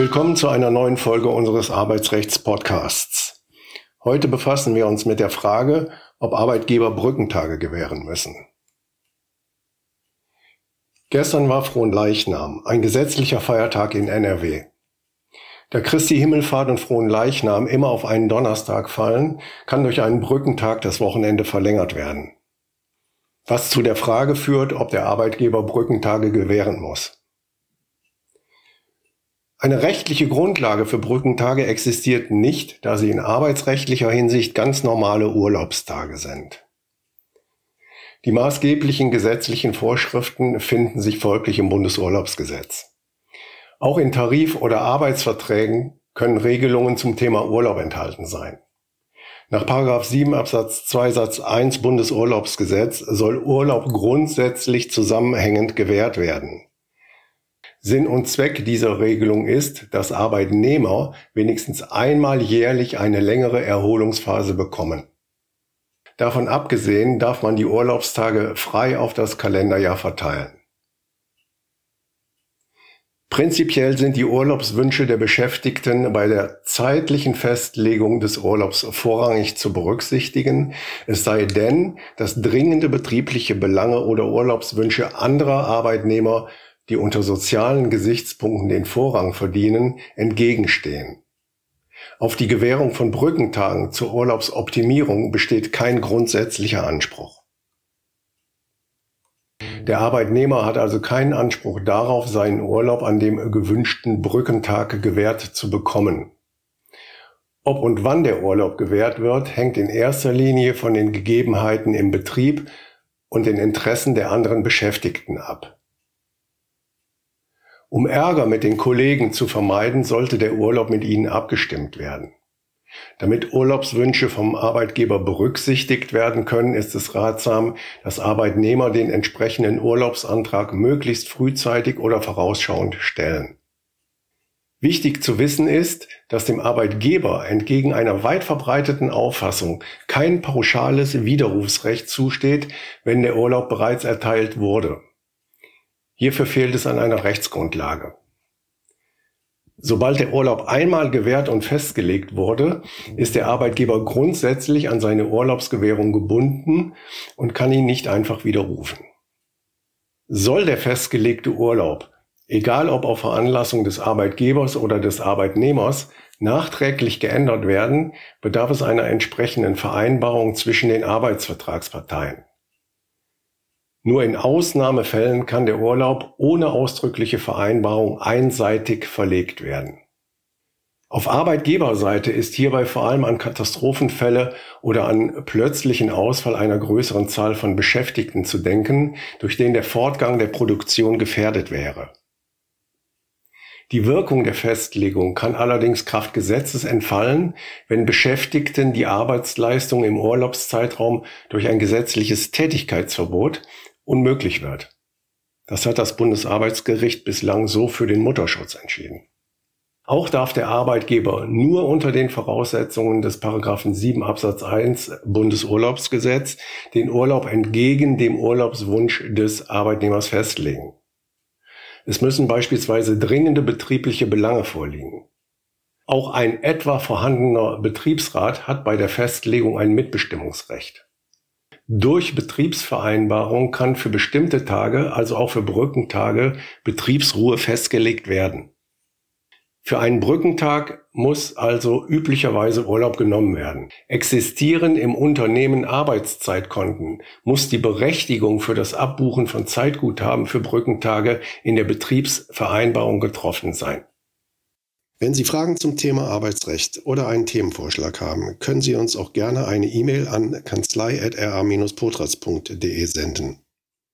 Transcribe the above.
Willkommen zu einer neuen Folge unseres Arbeitsrechts-Podcasts. Heute befassen wir uns mit der Frage, ob Arbeitgeber Brückentage gewähren müssen. Gestern war Fronleichnam, ein gesetzlicher Feiertag in NRW. Da Christi Himmelfahrt und Fronleichnam immer auf einen Donnerstag fallen, kann durch einen Brückentag das Wochenende verlängert werden. Was zu der Frage führt, ob der Arbeitgeber Brückentage gewähren muss. Eine rechtliche Grundlage für Brückentage existiert nicht, da sie in arbeitsrechtlicher Hinsicht ganz normale Urlaubstage sind. Die maßgeblichen gesetzlichen Vorschriften finden sich folglich im Bundesurlaubsgesetz. Auch in Tarif- oder Arbeitsverträgen können Regelungen zum Thema Urlaub enthalten sein. Nach 7 Absatz 2 Satz 1 Bundesurlaubsgesetz soll Urlaub grundsätzlich zusammenhängend gewährt werden. Sinn und Zweck dieser Regelung ist, dass Arbeitnehmer wenigstens einmal jährlich eine längere Erholungsphase bekommen. Davon abgesehen darf man die Urlaubstage frei auf das Kalenderjahr verteilen. Prinzipiell sind die Urlaubswünsche der Beschäftigten bei der zeitlichen Festlegung des Urlaubs vorrangig zu berücksichtigen, es sei denn, dass dringende betriebliche Belange oder Urlaubswünsche anderer Arbeitnehmer die unter sozialen Gesichtspunkten den Vorrang verdienen, entgegenstehen. Auf die Gewährung von Brückentagen zur Urlaubsoptimierung besteht kein grundsätzlicher Anspruch. Der Arbeitnehmer hat also keinen Anspruch darauf, seinen Urlaub an dem gewünschten Brückentag gewährt zu bekommen. Ob und wann der Urlaub gewährt wird, hängt in erster Linie von den Gegebenheiten im Betrieb und den Interessen der anderen Beschäftigten ab. Um Ärger mit den Kollegen zu vermeiden, sollte der Urlaub mit ihnen abgestimmt werden. Damit Urlaubswünsche vom Arbeitgeber berücksichtigt werden können, ist es ratsam, dass Arbeitnehmer den entsprechenden Urlaubsantrag möglichst frühzeitig oder vorausschauend stellen. Wichtig zu wissen ist, dass dem Arbeitgeber entgegen einer weit verbreiteten Auffassung kein pauschales Widerrufsrecht zusteht, wenn der Urlaub bereits erteilt wurde. Hierfür fehlt es an einer Rechtsgrundlage. Sobald der Urlaub einmal gewährt und festgelegt wurde, ist der Arbeitgeber grundsätzlich an seine Urlaubsgewährung gebunden und kann ihn nicht einfach widerrufen. Soll der festgelegte Urlaub, egal ob auf Veranlassung des Arbeitgebers oder des Arbeitnehmers, nachträglich geändert werden, bedarf es einer entsprechenden Vereinbarung zwischen den Arbeitsvertragsparteien. Nur in Ausnahmefällen kann der Urlaub ohne ausdrückliche Vereinbarung einseitig verlegt werden. Auf Arbeitgeberseite ist hierbei vor allem an Katastrophenfälle oder an plötzlichen Ausfall einer größeren Zahl von Beschäftigten zu denken, durch den der Fortgang der Produktion gefährdet wäre. Die Wirkung der Festlegung kann allerdings Kraft Gesetzes entfallen, wenn Beschäftigten die Arbeitsleistung im Urlaubszeitraum durch ein gesetzliches Tätigkeitsverbot unmöglich wird. Das hat das Bundesarbeitsgericht bislang so für den Mutterschutz entschieden. Auch darf der Arbeitgeber nur unter den Voraussetzungen des Paragraphen 7 Absatz 1 Bundesurlaubsgesetz den Urlaub entgegen dem Urlaubswunsch des Arbeitnehmers festlegen. Es müssen beispielsweise dringende betriebliche Belange vorliegen. Auch ein etwa vorhandener Betriebsrat hat bei der Festlegung ein Mitbestimmungsrecht. Durch Betriebsvereinbarung kann für bestimmte Tage, also auch für Brückentage, Betriebsruhe festgelegt werden. Für einen Brückentag muss also üblicherweise Urlaub genommen werden. Existieren im Unternehmen Arbeitszeitkonten, muss die Berechtigung für das Abbuchen von Zeitguthaben für Brückentage in der Betriebsvereinbarung getroffen sein. Wenn Sie Fragen zum Thema Arbeitsrecht oder einen Themenvorschlag haben, können Sie uns auch gerne eine E-Mail an kanzlei.ra-potras.de senden.